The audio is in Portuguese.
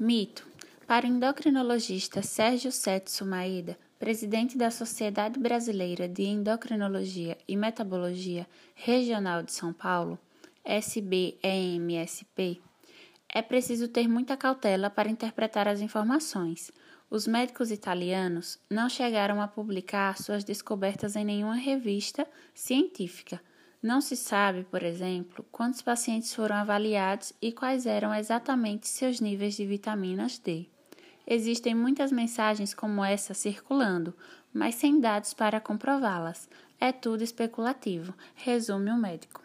Mito. Para o endocrinologista Sérgio Setsu Maeda, presidente da Sociedade Brasileira de Endocrinologia e Metabologia Regional de São Paulo, SBEMSP, é preciso ter muita cautela para interpretar as informações. Os médicos italianos não chegaram a publicar suas descobertas em nenhuma revista científica. Não se sabe, por exemplo, quantos pacientes foram avaliados e quais eram exatamente seus níveis de vitaminas D. Existem muitas mensagens como essa circulando, mas sem dados para comprová-las. É tudo especulativo, resume o médico.